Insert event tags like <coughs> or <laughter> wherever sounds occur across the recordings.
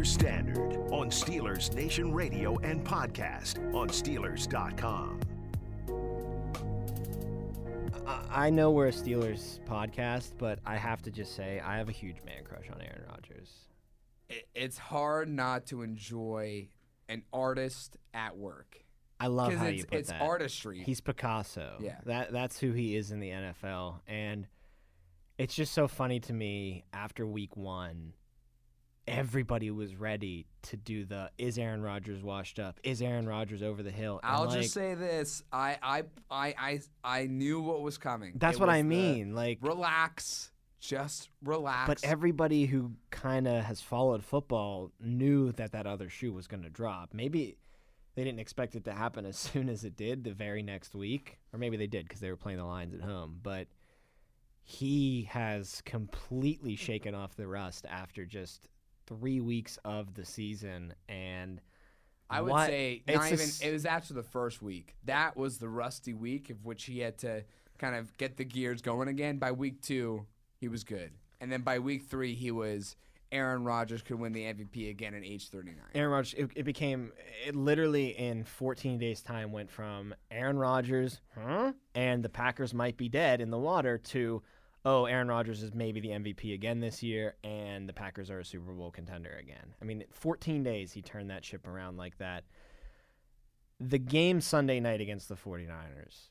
Steelers Standard on Steelers Nation Radio and podcast on Steelers.com. I know we're a Steelers podcast, but I have to just say I have a huge man crush on Aaron Rodgers. It's hard not to enjoy an artist at work. I love how it's, you put it's that. artistry. He's Picasso. Yeah. That that's who he is in the NFL. And it's just so funny to me after week one, everybody was ready to do the is Aaron Rodgers washed up? Is Aaron Rodgers over the hill? And, I'll like, just say this: I, I, I, I, I knew what was coming. That's It what I mean, like- relax, just relax. But everybody who kind of has followed football knew that that other shoe was going to drop. Maybe they didn't expect it to happen as <laughs> soon as it did the very next week, or maybe they did because they were playing the Lions at home. But he has completely shaken off the rust after just three weeks of the season, and I would what- say not a even. s- It was after the first week. That was the rusty week of which he had to kind of get the gears going again. By week two, he was good, and then by week three, he was Aaron Rodgers could win the MVP again at age 39. Aaron Rodgers, it, it became, it literally in 14 days' time went from Aaron Rodgers, huh? And the Packers might be dead in the water to, oh, Aaron Rodgers is maybe the MVP again this year, and the Packers are a Super Bowl contender again. I mean, 14 days he turned that ship around like that. The game Sunday night against the 49ers,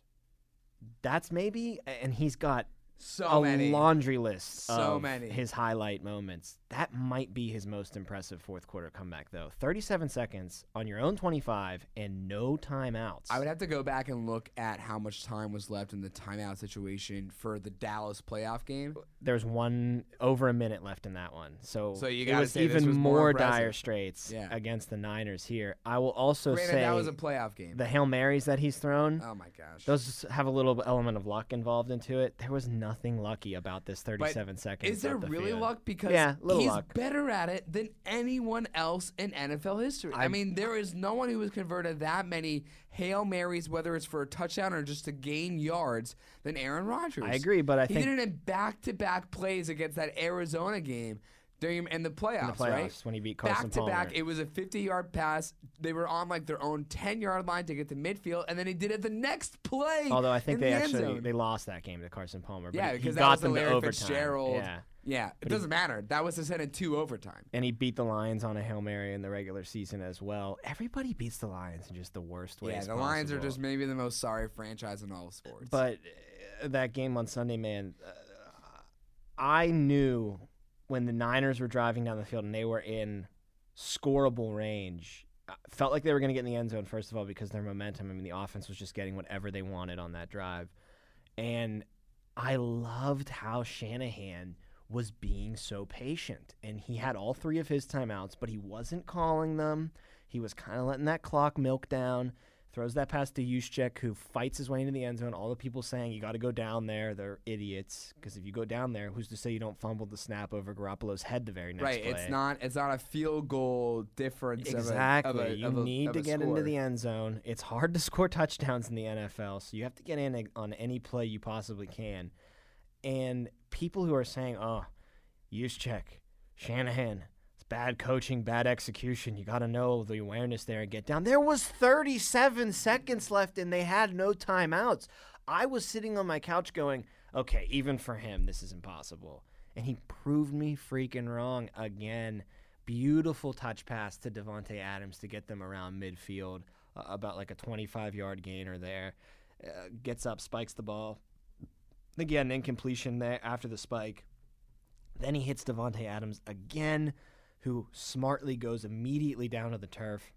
that's maybe, and he's got So a many. laundry list So of many. his highlight moments. That might be his most impressive fourth quarter comeback, though. 37 seconds on your own 25 and no timeouts. I would have to go back and look at how much time was left in the timeout situation for the Dallas playoff game. There's one over a minute left in that one, so, So you it gotta was even was more more dire straits Yeah. against the Niners here. I will also Granted, say that was a playoff game. the hail marys that he's thrown. oh my gosh. Those have a little element of luck involved into it. There was nothing lucky about this But 37 seconds. Is there the really field. luck? Because Yeah, he's luck. better at it than anyone else in NFL history. I, I- mean, there is no one who has converted that many Hail Marys, whether it's for a touchdown or just to gain yards, than Aaron Rodgers. I agree, but I he think- did it in back to back plays against that Arizona game. During in the playoffs, playoffs, right? when he beat Carson back to back, it was a 50-yard pass. They were on like their own 10-yard line to get to midfield, and then he did it the next play. Although I think in they the actually they lost that game to Carson Palmer. But Yeah, he- because he that got was the them to overtime. Fitzgerald. Yeah, yeah. It doesn't matter. That was to send in two overtime. and he beat the Lions on a hail mary in the regular season as well. Everybody beats the Lions in just the worst ways. Yeah, the Lions are just maybe the most sorry franchise in all of sports. But uh, that game on Sunday, man, uh, I knew when the Niners were driving down the field and they were in scoreable range. uh, Felt like they were going to get in the end zone first of all because their momentum. I mean, the offense was just getting whatever they wanted on that drive, and I loved how Shanahan was being so patient. And he had all three of his timeouts, but he wasn't calling them. He was kind of letting that clock milk down. Throws that pass to Juszczyk, who fights his way into the end zone. All the people saying you got to go down there, they're idiots. Because if you go down there, who's to say you don't fumble the snap over Garoppolo's head the very next right, play? it's not it's not a field goal difference. of a- Exactly. Of a, you of a- need to get score. into the end zone. It's hard to <laughs> score touchdowns in the NFL, so you have to get in on any play you possibly can. And people who are saying, "Oh, Juszczyk, Shanahan, it's bad coaching, bad execution. You got to know the awareness there and get down." There was 37 seconds left, and they had no timeouts. I was sitting on my couch going, "Okay, even for him, this is impossible." And he proved me freaking wrong again. Beautiful touch pass to Davante Adams to get them around midfield, uh, about like a 25 yard gainer there. Uh, gets up, spikes the ball. Think he had an incompletion there after the spike. Then he hits Davante Adams again, who smartly goes immediately down to the turf.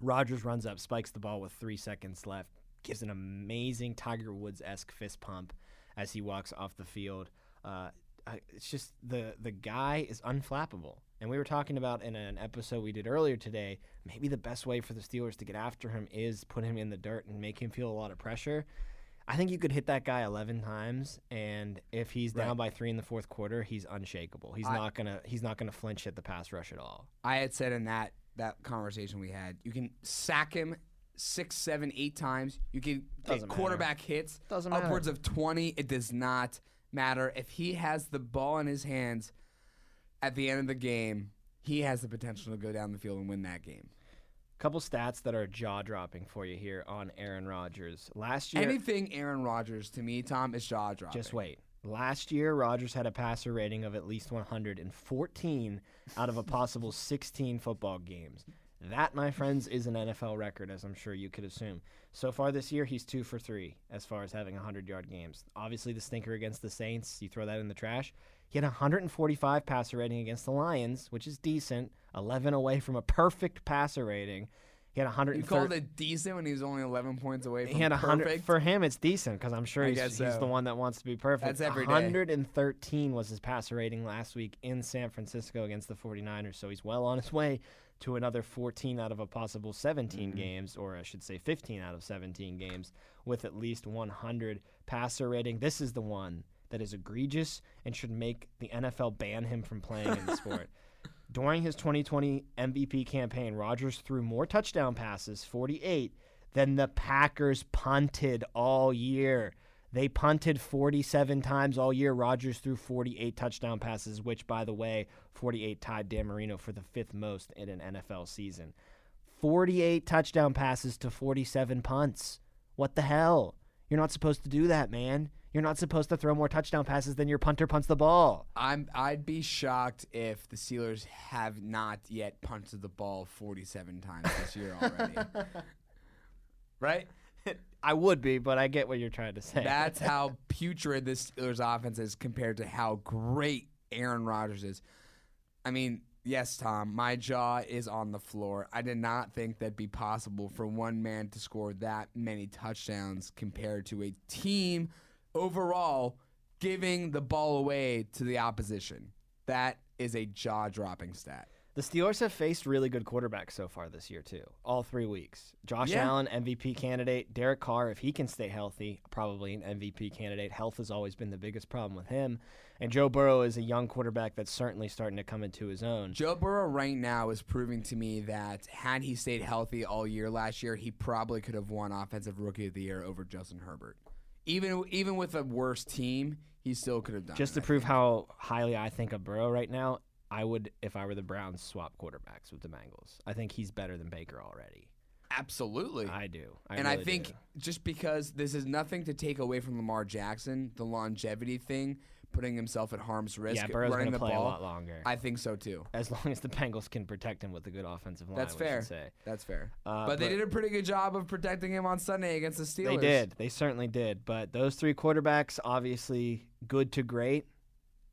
Rodgers runs up, spikes the ball with three seconds left, gives an amazing Tiger Woods esque fist pump as he walks off the field. Uh, it's just the the guy is unflappable. And we were talking about in an episode we did earlier today, maybe the best way for the Steelers to get after him is put him in the dirt and make him feel a lot of pressure. I think you could hit that guy 11 times, and if he's down Right. by three in the fourth quarter, he's unshakable. He's I- not gonna he's not gonna flinch at the pass rush at all. I had said in that that conversation we had, you can sack him six, seven, eight times. You can get matter. quarterback hits Doesn't matter. upwards of twenty. It does not matter if he has the ball in his hands at the end of the game. he has the potential to go down the field and win that game. Couple stats that are jaw dropping for you here on Aaron Rodgers. Last year, Anything Aaron Rodgers to me, Tom, is jaw dropping. just wait. Last year, Rodgers had a passer rating of at least 114 out of a possible <laughs> 16 football games. That, my friends, is an NFL record, as I'm sure you could assume. So far this year, he's two for three as far as having 100 yard games. Obviously, the stinker against the Saints, you throw that in the trash. He had 145 passer rating against the Lions, which is decent, 11 away from a perfect passer rating. He had 100. You 130. called it decent when he was only 11 points away from He had hundred perfect. for him. It's decent because I'm sure he's, guess he's the one that wants to be perfect. That's every day. 113 was his passer rating last week in San Francisco against the 49ers. So he's well on his way to another 14 out of a possible 17 Mm-hmm. games, or I should say 15 out of 17 games with at least 100 passer rating. This is the one that is egregious and should make the NFL ban him from playing in the <laughs> sport. During his 2020 MVP campaign, Rodgers threw more touchdown passes, 48, than the Packers punted all year. They punted 47 times all year. Rodgers threw 48 touchdown passes, which, by the way, 48 tied Dan Marino for the fifth most in an NFL season. 48 touchdown passes to 47 punts. What the hell? You're not supposed to do that, man. You're not supposed to throw more touchdown passes than your punter punts the ball. I'm I'd be shocked if the Steelers have not yet punted the ball 47 times this year already. <laughs> right? I would be, but I get what you're trying to say. That's how <laughs> putrid this Steelers offense is compared to how great Aaron Rodgers is. I mean, yes, Tom, my jaw is on the floor. I did not think that'd be possible for one man to score that many touchdowns compared to a team overall giving the ball away to the opposition. That is a jaw dropping stat. The Steelers have faced really good quarterbacks so far this year, too. All three weeks. Josh Yeah. Allen, MVP candidate. Derek Carr, if he can stay healthy, probably an MVP candidate. Health has always been the biggest problem with him. And Joe Burrow is a young quarterback that's certainly starting to come into his own. Joe Burrow right now is proving to me that had he stayed healthy all year last year, he probably could have won Offensive Rookie of the Year over Justin Herbert. Even even with a worse team, he still could have done. Just it, to prove how highly I think of Burrow right now, I would, if I were the Browns, swap quarterbacks with the Bengals. I think he's better than Baker already. absolutely. I do. I and I think do. just because this is nothing to take away from Lamar Jackson, the longevity thing, putting himself at harm's risk, yeah, Burrow's running the play ball, a lot longer. I think so too. as long as the Bengals can protect him with a good offensive line. That's fair. Say. That's fair. Uh, but they did a pretty good job of protecting him on Sunday against the Steelers. They did. They certainly did. But those three quarterbacks, obviously good to great.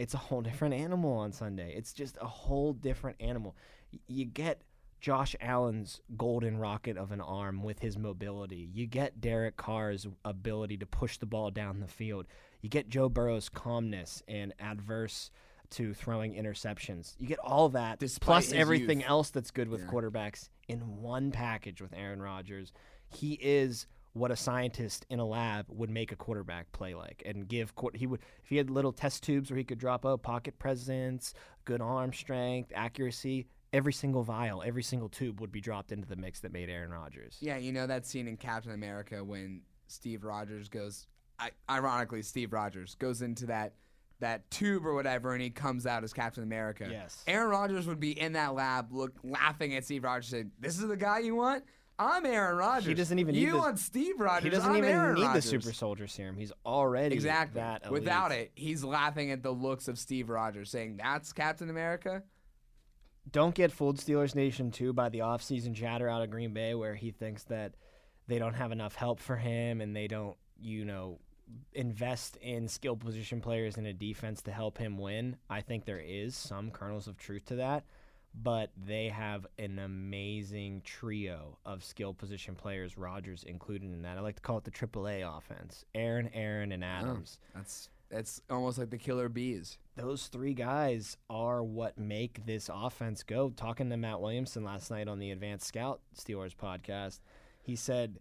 It's a whole different animal on Sunday. It's just a whole different animal. Y- You get Josh Allen's golden rocket of an arm with his mobility. You get Derek Carr's ability to push the ball down the field. You get Joe Burrow's calmness and adverse to throwing interceptions. You get all that Despite plus everything youth. else that's good with Yeah. quarterbacks in one package with Aaron Rodgers. He is what a scientist in a lab would make a quarterback play like and give he would if he had little test tubes where he could drop oh pocket presence, good arm strength, accuracy, every single vial, every single tube would be dropped into the mix that made Aaron Rodgers. Yeah, you know that scene in Captain America when Steve Rogers goes, I, ironically, Steve Rogers goes into that that tube or whatever, and he comes out as Captain America. Yes. Aaron Rodgers would be in that lab, look laughing at Steve Rogers, saying, "This is the guy you want." I'm Aaron Rodgers. He doesn't even need You want Steve Rogers? He doesn't I'm even Aaron need Rodgers. the super soldier serum. He's already Exactly. that elite. Without it, he's laughing at the looks of Steve Rogers, saying, "That's Captain America." don't get fooled Steelers Nation too by the offseason chatter out of Green Bay where he thinks that they don't have enough help for him and they don't, you know, invest in skill position players in a defense to help him win. I think there is some kernels of truth to that, but they have an amazing trio of skill position players, Rodgers included in that. I like to call it the AAA offense. Aaron, Aaron, and oh, Adams That's that's almost like the killer bees. those three guys are what make this offense go. Talking to Matt Williamson last night on the Advanced Scout Steelers podcast, he said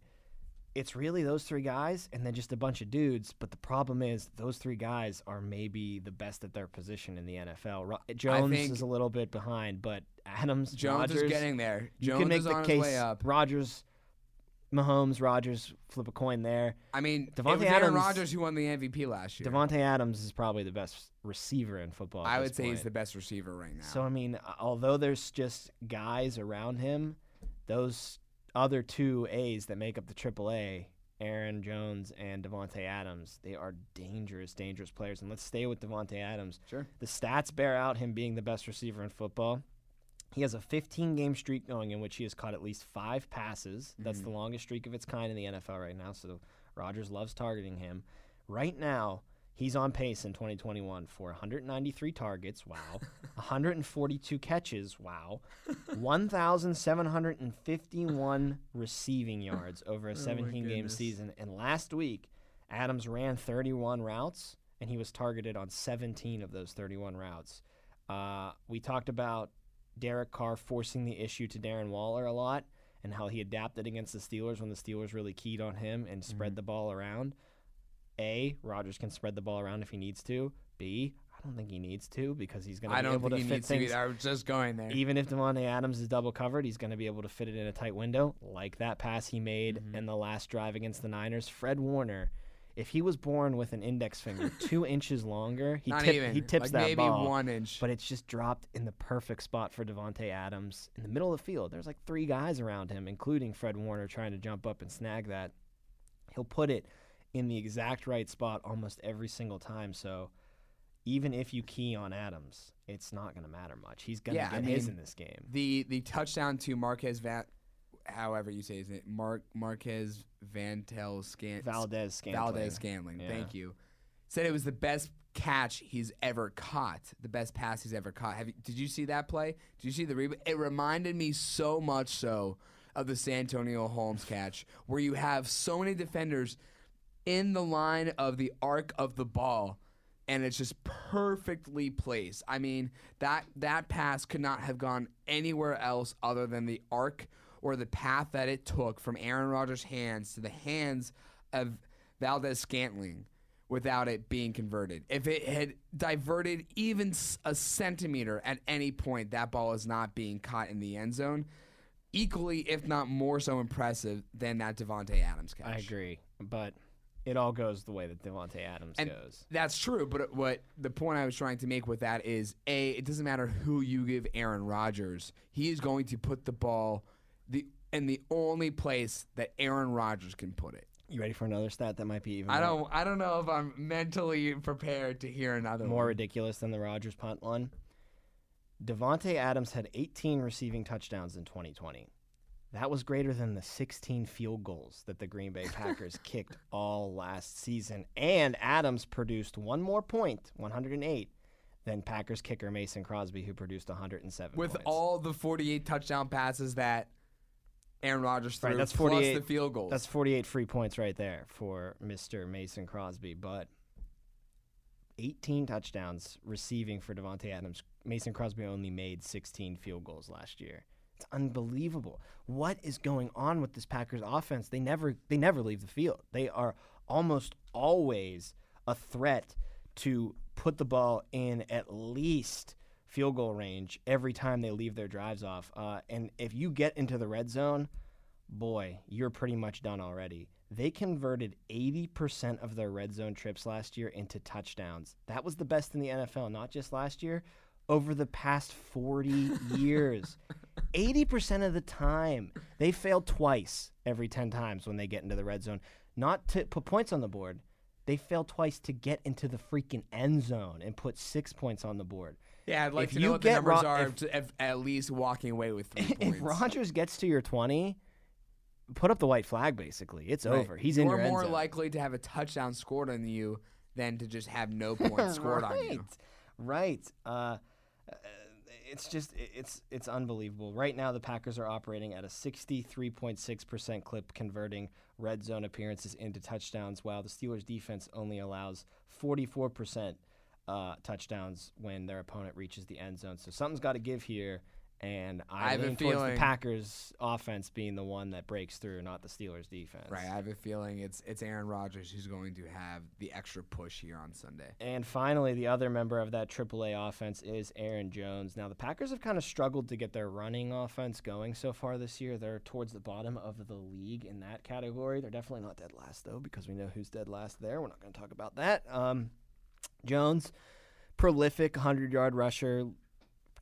it's really those three guys and then just a bunch of dudes. But the problem is those three guys are maybe the best at their position in the NFL. Ro- Jones is a little bit behind, but Adams, Jones Rodgers, is getting there. you Jones can make the case. up. Rodgers Mahomes, Rodgers, flip a coin there. I mean, Davante it was Aaron Adams- Rodgers who won the MVP last year. Davante Adams is probably the best receiver in football. I would say he's the best receiver right now. So I mean, although there's just guys around him, those other two A's that make up the Triple A, Aaron Jones and Davante Adams, they are dangerous, dangerous players. And let's stay with Davante Adams. Sure. The stats bear out him being the best receiver in football. He has a 15 game streak going in which he has caught at least five passes. That's Mm-hmm. the longest streak of its kind in the NFL right now. So Rodgers loves targeting him. Right now, he's on pace in 2021 for 193 targets. Wow. <laughs> 142 catches. Wow. 1,751 receiving yards over a 17 game Oh goodness. season. And last week, Adams ran 31 routes and he was targeted on 17 of those 31 routes. Uh, we talked about Derek Carr forcing the issue to Darren Waller a lot and how he adapted against the Steelers when the Steelers really keyed on him and spread the ball around. A, Rodgers can spread the ball around if he needs to. B, I don't think he needs to because he's going to be don't able think to he fit needs to things. either. I was just going there. Even if Davante Adams is double covered, he's going to be able to fit it in a tight window, like that pass he made Mm-hmm. in the last drive against the Niners. Fred Warner, if he was born with an index finger <laughs> two inches longer, he, Not tip- even. he tips like that maybe ball. one inch. But it's just dropped in the perfect spot for Davante Adams in the middle of the field. There's like three guys around him, including Fred Warner, trying to jump up and snag that. He'll put it in the exact right spot almost every single time. So even if you key on Adams, it's not going to matter much. He's going to Yeah, I get his in this game. the the touchdown to Marquez Va however you say his name, Mark Marquez Vantel Scan Valdez Scantling. Valdez Scantling. Yeah. Thank you. Said it was the best catch he's ever caught, the best pass he's ever caught. Have you, did you see that play? Did you see the rebound? It reminded me so much so of the Santonio Holmes catch, where you have so many defenders in the line of the arc of the ball and it's just perfectly placed. I mean, that that pass could not have gone anywhere else other than the arc or the path that it took from Aaron Rodgers' hands to the hands of Valdez Scantling without it being converted. If it had diverted even a centimeter at any point, that ball is not being caught in the end zone. Equally, if not more so impressive than that Davante Adams catch. I agree, but it all goes the way that Davante Adams And goes. That's true, but what the point I was trying to make with that is a it doesn't matter who you give Aaron Rodgers, he is going to put the ball the in the only place that Aaron Rodgers can put it. You ready for another stat that might be even I more, don't I don't know if I'm mentally prepared to hear another more one. ridiculous than the Rodgers punt one? Davante Adams had 18 receiving touchdowns in 2020. That was greater than the 16 field goals that the Green Bay Packers <laughs> kicked all last season. And Adams produced one more point, 108, than Packers kicker Mason Crosby, who produced 107 With points. all the 48 touchdown passes that Aaron Rodgers threw, Right, that's plus 48 the field goals. That's 48 free points right there for Mr. Mason Crosby. But 18 touchdowns receiving for Davante Adams. Mason Crosby only made 16 field goals last year. It's unbelievable. What is going on with this Packers offense? They never they never leave the field. They are almost always a threat to put the ball in at least field goal range every time they leave their drives off. Uh, and if you get into the red zone, boy, you're pretty much done already. They converted 80% of their red zone trips last year into touchdowns. That was the best in the NFL, not just last year, over the past 40 <laughs> years. 80% of the time, they fail twice every 10 times when they get into the red zone. Not to put points on the board, they fail twice to get into the freaking end zone and put six points on the board. yeah, I'd like if to you know what the numbers Ro- are if- to, if, at least walking away with three <laughs> points. If. Rodgers gets to your 20, put up the white flag basically. It's Right. over. He's in You're your more likely to have a touchdown scored on you than to just have no points <laughs> scored on you. Right. Uh, uh, it's just it's it's unbelievable. Right now, the Packers are operating at a 63.6% clip, converting red zone appearances into touchdowns, while the Steelers' defense only allows 44% uh, touchdowns when their opponent reaches the end zone. So something's got to give here. And I I, have a lean towards feeling- the Packers offense being the one that breaks through, not the Steelers defense. Right. I have a feeling it's it's Aaron Rodgers who's going to have the extra push here on Sunday. And finally, the other member of that AAA offense is Aaron Jones. Now, the Packers have kind of struggled to get their running offense going so far this year. They're towards the bottom of the league in that category. They're definitely not dead last, though, because we know who's dead last there. We're not going to talk about that. Um, Jones, prolific 100 yard rusher,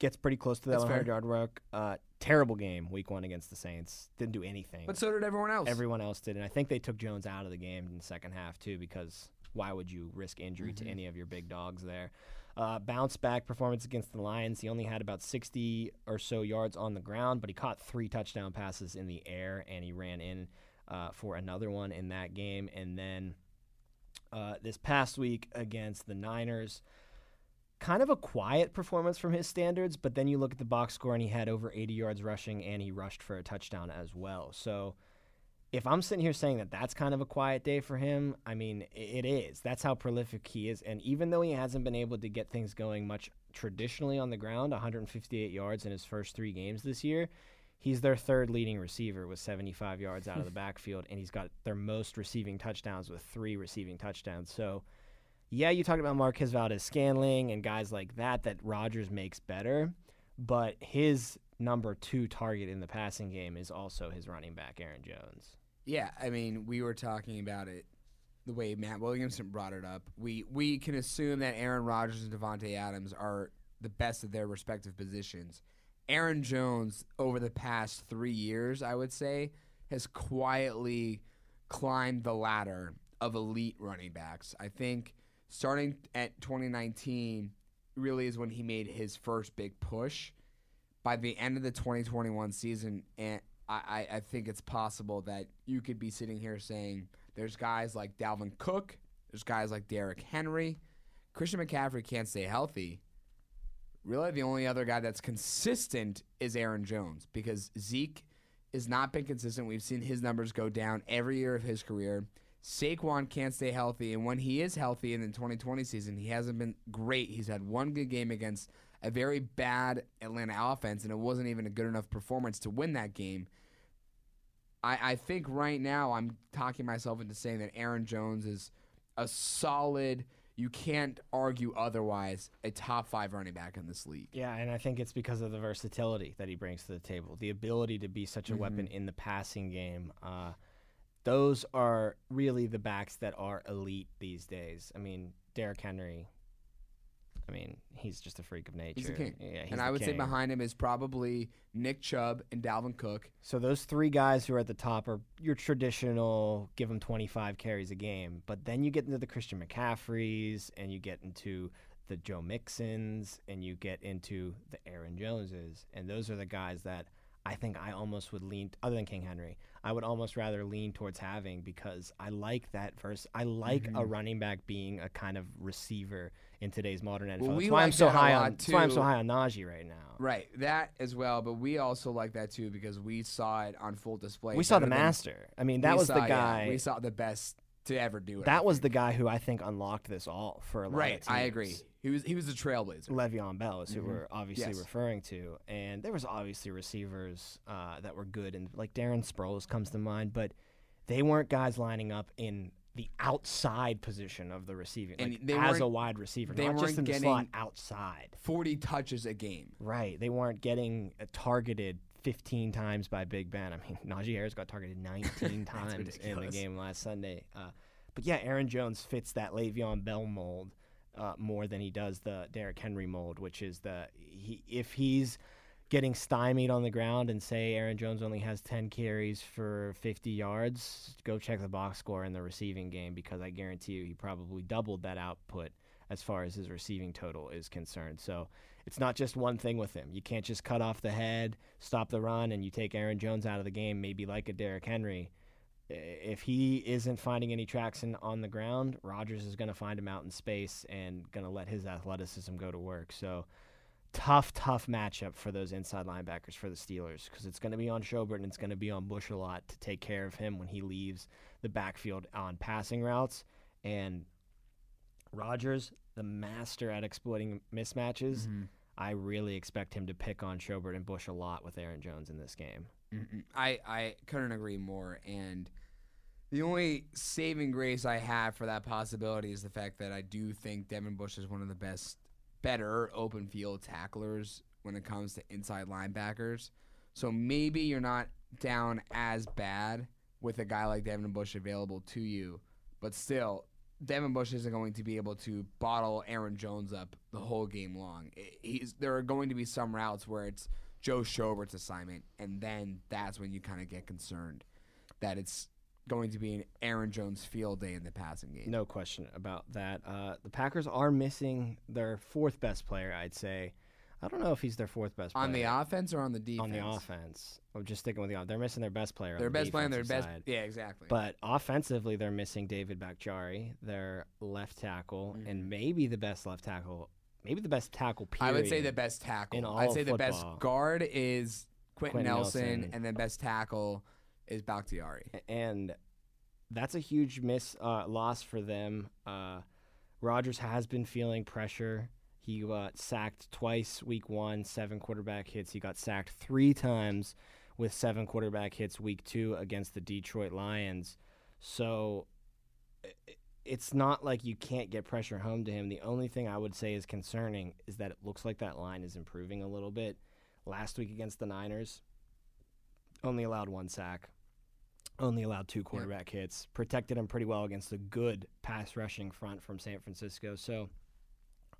gets pretty close to that That's fair. 100 yard ruck. Uh, terrible game week one against the Saints. Didn't do anything. But so did everyone else. Everyone else did, and I think they took Jones out of the game in the second half too, because why would you risk injury Mm-hmm. to any of your big dogs there? Uh, bounce back performance against the Lions. He only had about 60 or so yards on the ground, but he caught three touchdown passes in the air, and he ran in uh, for another one in that game. And then uh, this past week against the Niners, kind of a quiet performance from his standards, but then you look at the box score and he had over 80 yards rushing and he rushed for a touchdown as well. So if I'm sitting here saying that that's kind of a quiet day for him, I mean, it is. That's how prolific he is. And even though he hasn't been able to get things going much traditionally on the ground, 158 yards in his first three games this year, he's their third leading receiver with 75 yards out of the <laughs> backfield, and he's got their most receiving touchdowns with three receiving touchdowns. So, yeah, you talked about Marquez Valdez Scantling and guys like that that Rodgers makes better, but his number two target in the passing game is also his running back, Aaron Jones. Yeah, I mean, we were talking about it the way Matt Williamson brought it up. We we can assume that Aaron Rodgers and Davante Adams are the best at their respective positions. Aaron Jones, over the past three years, I would say, has quietly climbed the ladder of elite running backs. I think starting at 2019 really is when he made his first big push. By the end of the 2021 season, and I, I, think it's possible that you could be sitting here saying there's guys like Dalvin Cook, there's guys like Derrick Henry, Christian McCaffrey can't stay healthy. Really, the only other guy that's consistent is Aaron Jones because Zeke has not been consistent. We've seen his numbers go down every year of his career. Saquon can't stay healthy, and when he is healthy in the 2020 season, he hasn't been great. He's had one good game against a very bad Atlanta offense, and it wasn't even a good enough performance to win that game. I, I think right now I'm talking myself into saying that Aaron Jones is a solid, you can't argue otherwise, a top five running back in this league. Yeah, and I think it's because of the versatility that he brings to the table, the ability to be such a weapon in the passing game. Uh, those are really the backs that are elite these days. I mean, Derrick Henry. I mean, he's just a freak of nature. He's the king. Yeah, he's and I would say behind him is probably Nick Chubb and Dalvin Cook. So those three guys who are at the top are your traditional give them 25 carries a game. But then you get into the Christian McCaffreys and you get into the Joe Mixons and you get into the Aaron Joneses. And those are the guys that I think I almost would lean other than King Henry. I would almost rather lean towards having because I like that verse. I like a running back being a kind of receiver in today's modern NFL. Mm-hmm. Well, we that's why I'm so high on that's why I'm so high on Najee right now. Right, that as well. But we also like that too because we saw it on full display. We saw the master. I mean, that was saw- the yeah, guy. we saw the best to ever do it. That was the guy who I think unlocked this all for a lot right. of I agree. He was he was a trailblazer. Le'Veon Bell is who we're obviously Yes. referring to, and there was obviously receivers uh, that were good, and like Darren Sproles comes to mind, but they weren't guys lining up in the outside position of the receiving, And like as a wide receiver, they not just weren't in the slot, getting- outside. Forty touches a game. Right, they weren't getting uh, targeted 15 times by Big Ben. I mean, <laughs> Najee Harris got targeted <laughs> 19 times in the game last Sunday. Uh, but yeah, Aaron Jones fits that Le'Veon Bell mold uh, more than he does the Derrick Henry mold, which is the he, if he's getting stymied on the ground and say Aaron Jones only has 10 carries for 50 yards, go check the box score in the receiving game because I guarantee you he probably doubled that output as far as his receiving total is concerned. So it's not just one thing with him. You can't just cut off the head, stop the run, and you take Aaron Jones out of the game, maybe like a Derrick Henry. If he isn't finding any traction on the ground, Rodgers is going to find him out in space and going to let his athleticism go to work. So tough, tough matchup for those inside linebackers for the Steelers because it's going to be on Schobert and it's going to be on Bush a lot to take care of him when he leaves the backfield on passing routes. And Rodgers, the master at exploiting mismatches. Mm-hmm. I really expect him to pick on Schobert and Bush a lot with Aaron Jones in this game. Mm-mm. I I couldn't agree more. And the only saving grace I have for that possibility is the fact that I do think Devin Bush is one of the best, better open field tacklers when it comes to inside linebackers. So maybe you're not down as bad with a guy like Devin Bush available to you, but still, Devin Bush isn't going to be able to bottle Aaron Jones up the whole game long. He's, there are going to be some routes where it's Joe Schobert's assignment, and then that's when you kind of get concerned that it's going to be an Aaron Jones field day in the passing game. No question about that. Uh, the Packers are missing their fourth best player, I'd say. I don't know if he's their fourth best player. On the offense or on the defense? On the offense. I'm just sticking with the offense. They're missing their best player. Their on the best player, their best. side. Yeah, exactly. But offensively, they're missing David Bakhtiari, their left tackle, and maybe the best left tackle, maybe the best tackle. Period. Mm-hmm. I would say the best tackle. in all I'd say the best guard is Quenton, Quenton Nelson, Nelson. and then best tackle is Bakhtiari. and that's a huge miss uh, loss for them. Uh, Rodgers has been feeling pressure. He got sacked twice week one, seven quarterback hits. He got sacked three times with seven quarterback hits week two against the Detroit Lions. So it's not like you can't get pressure home to him. The only thing I would say is concerning is that it looks like that line is improving a little bit. Last week against the Niners, only allowed one sack only allowed two quarterback hits, protected him pretty well against a good pass rushing front from San Francisco. So,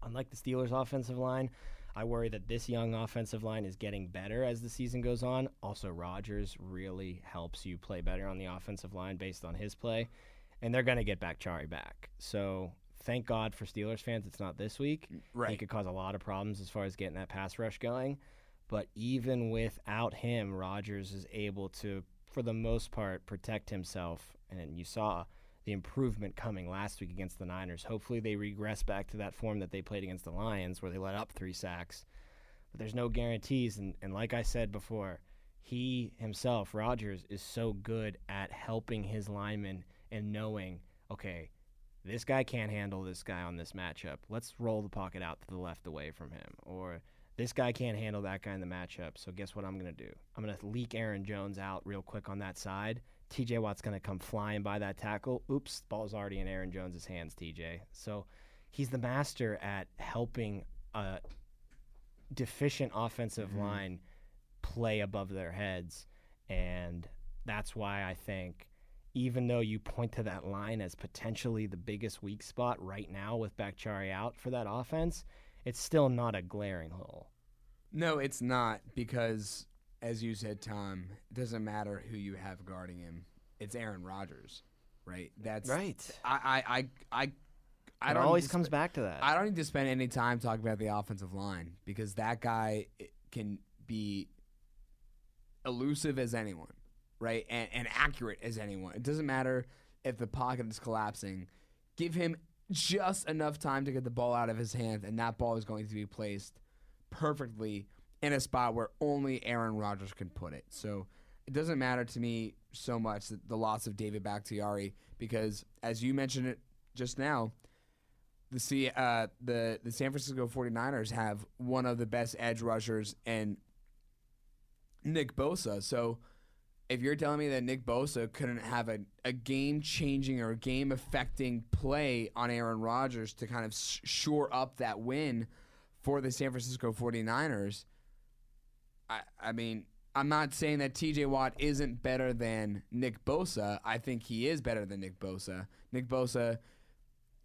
unlike the Steelers' offensive line, I worry that this young offensive line is getting better as the season goes on. Also, Rodgers really helps you play better on the offensive line based on his play, and they're going to get Bakhtiari back. So, thank God for Steelers fans, it's not this week. Mm, right, He could cause a lot of problems as far as getting that pass rush going. But even without him, Rodgers is able to, for the most part, protect himself. And you saw the improvement coming last week against the Niners. Hopefully, they regress back to that form that they played against the Lions, where they let up three sacks. But there's no guarantees. And, and like I said before, he himself, Rodgers, is so good at helping his linemen and knowing, okay, this guy can't handle this guy on this matchup. Let's roll the pocket out to the left away from him. Or this guy can't handle that guy in the matchup. So guess what I'm going to do? I'm going to leak Aaron Jones out real quick on that side. TJ Watt's going to come flying by that tackle. Oops, ball's already in Aaron Jones's hands, TJ. So he's the master at helping a deficient offensive mm-hmm. line play above their heads. And that's why I think even though you point to that line as potentially the biggest weak spot right now with Bakhtiari out for that offense, it's still not a glaring hole. No, it's not because, as you said, Tom, it doesn't matter who you have guarding him. It's Aaron Rodgers, right? That's Right. I I I I, don't always comes spe- back to that. I don't need to spend any time talking about the offensive line because that guy eh, can be elusive as anyone, right? And, and accurate as anyone. It doesn't matter if the pocket is collapsing. Give him just enough time to get the ball out of his hand, and that ball is going to be placed perfectly in a spot where only Aaron Rodgers can put it. So it doesn't matter to me so much that the loss of David Bakhtiari because, as you mentioned it just now, the C, uh, the the San Francisco 49ers have one of the best edge rushers and Nick Bosa. So if you're telling me that Nick Bosa couldn't have a, a game changing or game affecting play on Aaron Rodgers to kind of sh- shore up that win for the San Francisco 49ers, I, I mean, I'm not saying that TJ Watt isn't better than Nick Bosa. I think he is better than Nick Bosa. Nick Bosa,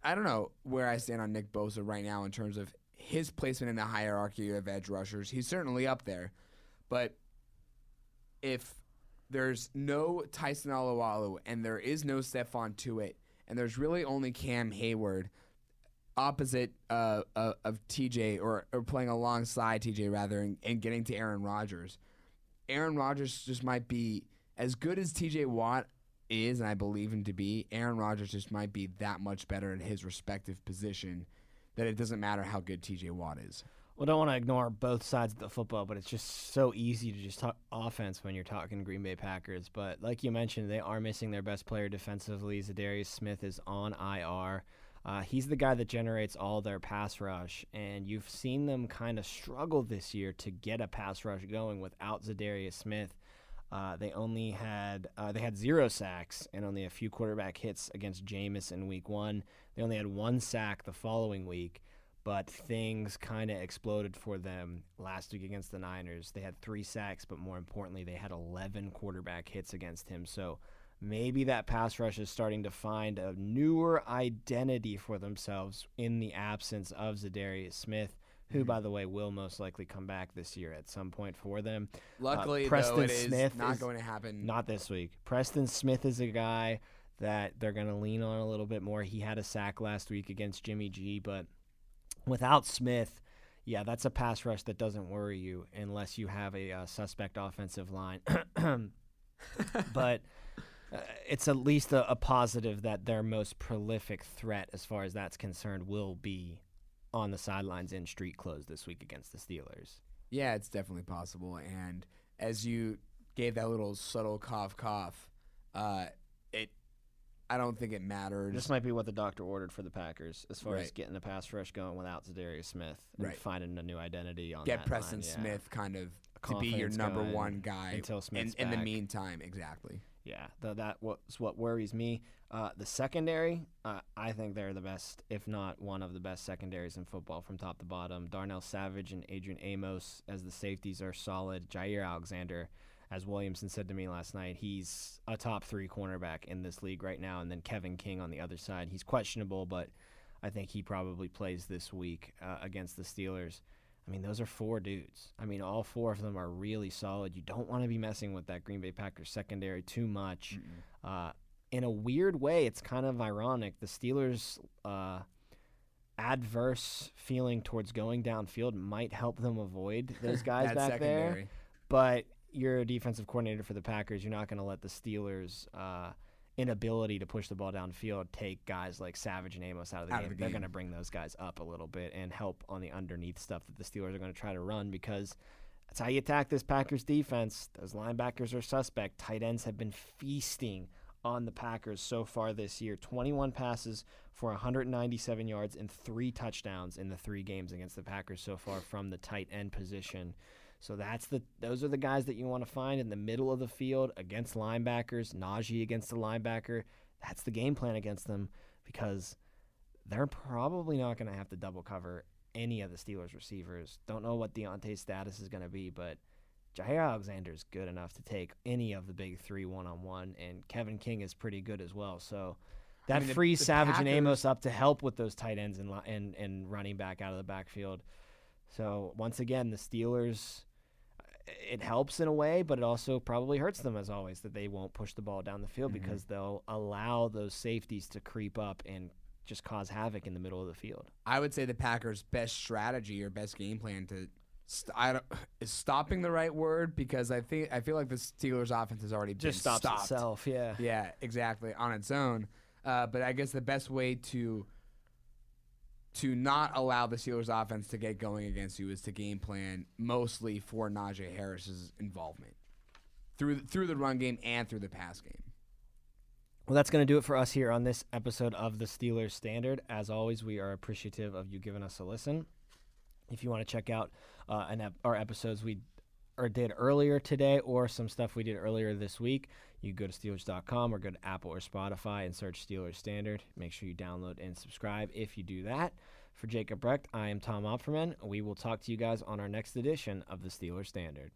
I don't know where I stand on Nick Bosa right now in terms of his placement in the hierarchy of edge rushers. He's certainly up there. But if there's no Tyson Alualu and there is no Stephon Tuitt, and there's really only Cam Heyward opposite uh, of TJ or, or playing alongside TJ rather and, and getting to Aaron Rodgers, Aaron Rodgers just might be as good as TJ Watt is, and I believe him to be. Aaron Rodgers just might be that much better in his respective position that it doesn't matter how good TJ Watt is. Well, don't want to ignore both sides of the football, but it's just so easy to just talk offense when you're talking Green Bay Packers. But like you mentioned, they are missing their best player defensively. Za'Darius Smith is on IR. Uh, he's the guy that generates all their pass rush, and you've seen them kind of struggle this year to get a pass rush going without Za'Darius Smith. Uh, they only had uh, they had zero sacks and only a few quarterback hits against Jameis in Week One. They only had one sack the following week, but things kind of exploded for them last week against the Niners. They had three sacks, but more importantly, they had 11 quarterback hits against him. So maybe that pass rush is starting to find a newer identity for themselves in the absence of Za'Darius Smith, who, Mm-hmm. by the way, will most likely come back this year at some point for them. Luckily, though, Preston it is Smith not is going to happen. Not this week. Preston Smith is a guy that they're going to lean on a little bit more. He had a sack last week against Jimmy G, but without Smith, yeah, that's a pass rush that doesn't worry you unless you have a uh, suspect offensive line. <coughs> <laughs> but uh, it's at least a, a positive that their most prolific threat, as far as that's concerned, will be on the sidelines in street clothes this week against the Steelers. Yeah, it's definitely possible. And as you gave that little subtle cough, cough, uh, it, I don't think it matters. This might be what the doctor ordered for the Packers as far as getting the pass rush going without Za'Darius Smith and Right. finding a new identity on Get that Preston line, yeah. Smith kind of to be your number one guy until in, Smith's in the meantime. Exactly. Yeah, th- that was what worries me. Uh, the secondary, uh, I think they're the best, if not one of the best secondaries in football from top to bottom. Darnell Savage and Adrian Amos as the safeties are solid. Jaire Alexander, as Williamson said to me last night, he's a top three cornerback in this league right now. And then Kevin King on the other side. He's questionable, but I think he probably plays this week uh, against the Steelers. I mean, those are four dudes. I mean, all four of them are really solid. You don't want to be messing with that Green Bay Packers secondary too much. Uh, in a weird way, it's kind of ironic. The Steelers' uh, adverse feeling towards going downfield might help them avoid <laughs> those guys back there. secondary. But you're a defensive coordinator for the Packers. You're not going to let the Steelers' uh, inability to push the ball downfield take guys like Savage and Amos out of the Out of game. They're going to bring those guys up a little bit and help on the underneath stuff that the Steelers are going to try to run because that's how you attack this Packers defense. Those linebackers are suspect. Tight ends have been feasting on the Packers so far this year. 21 passes for 197 yards and three touchdowns in the three games against the Packers so far from the tight end position. So that's the those are the guys that you want to find in the middle of the field against linebackers. Najee against the linebacker. That's the game plan against them because they're probably not going to have to double cover any of the Steelers receivers. Don't know what Diontae's status is going to be, but Jaire Alexander is good enough to take any of the big three one on one, and Kevin King is pretty good as well. So that mean, frees the Savage and Amos up to help with those tight ends and, and and running back out of the backfield. So once again, the Steelers, it helps in a way, but it also probably hurts them as always that they won't push the ball down the field Mhm. because they'll allow those safeties to creep up and just cause havoc in the middle of the field. I would say the Packers' best strategy or best game plan to st- I don't, <sighs> is stopping the right word because I think I feel like the Steelers' offense has already Just been stops stopped. itself, yeah. Yeah, exactly on its own. Uh, but I guess the best way to to not allow the Steelers' offense to get going against you is to game plan mostly for Najee Harris's involvement through through the run game and through the pass game. Well, that's going to do it for us here on this episode of the Steelers Standard. As always, we are appreciative of you giving us a listen. If you want to check out uh, ep- our episodes we or did earlier today or some stuff we did earlier this week, you go to Steelers.com or go to Apple or Spotify and search Steelers Standard. Make sure you download and subscribe if you do that. For Jacob Brecht, I am Tom Opferman. We will talk to you guys on our next edition of the Steelers Standard.